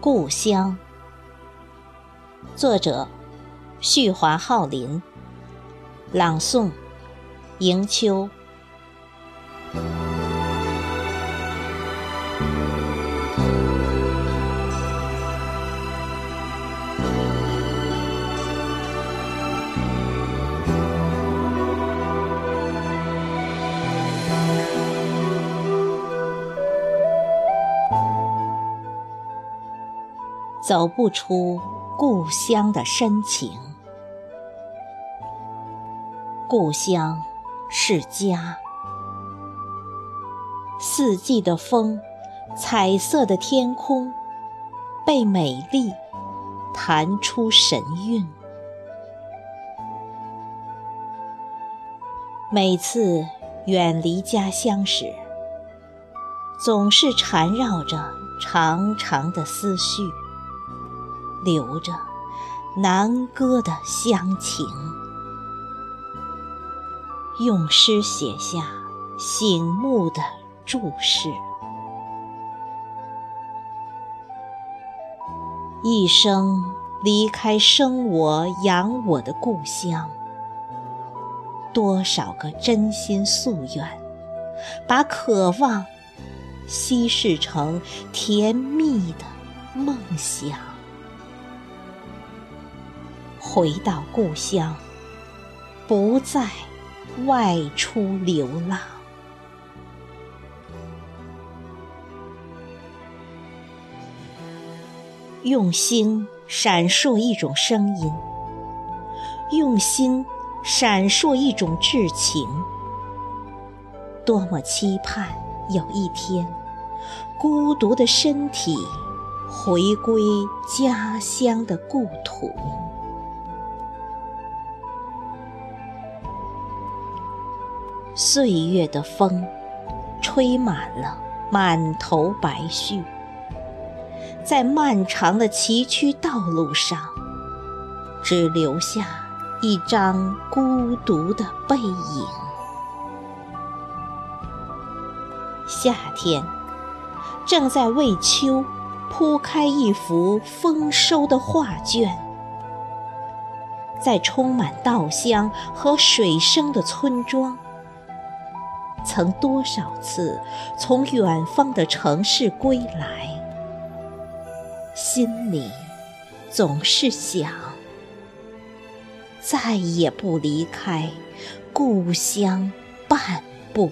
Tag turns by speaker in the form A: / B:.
A: 故乡，作者：旭华浩林，朗诵：迎秋。走不出故乡的深情，故乡是家，四季的风，彩色的天空，被美丽弹出神韵。每次远离家乡时，总是缠绕着长长的思绪。留着难歌的乡情，用诗写下醒目的注释。一生离开生我养我的故乡，多少个真心夙愿，把渴望稀释成甜蜜的梦想。回到故乡，不再外出流浪。用心闪烁一种声音，用心闪烁一种至情。多么期盼有一天，孤独的身体回归家乡的故土。岁月的风，吹满了满头白絮，在漫长的崎岖道路上，只留下一张孤独的背影。夏天正在为秋铺开一幅丰收的画卷，在充满稻香和水声的村庄。曾多少次从远方的城市归来，心里总是想再也不离开故乡半步。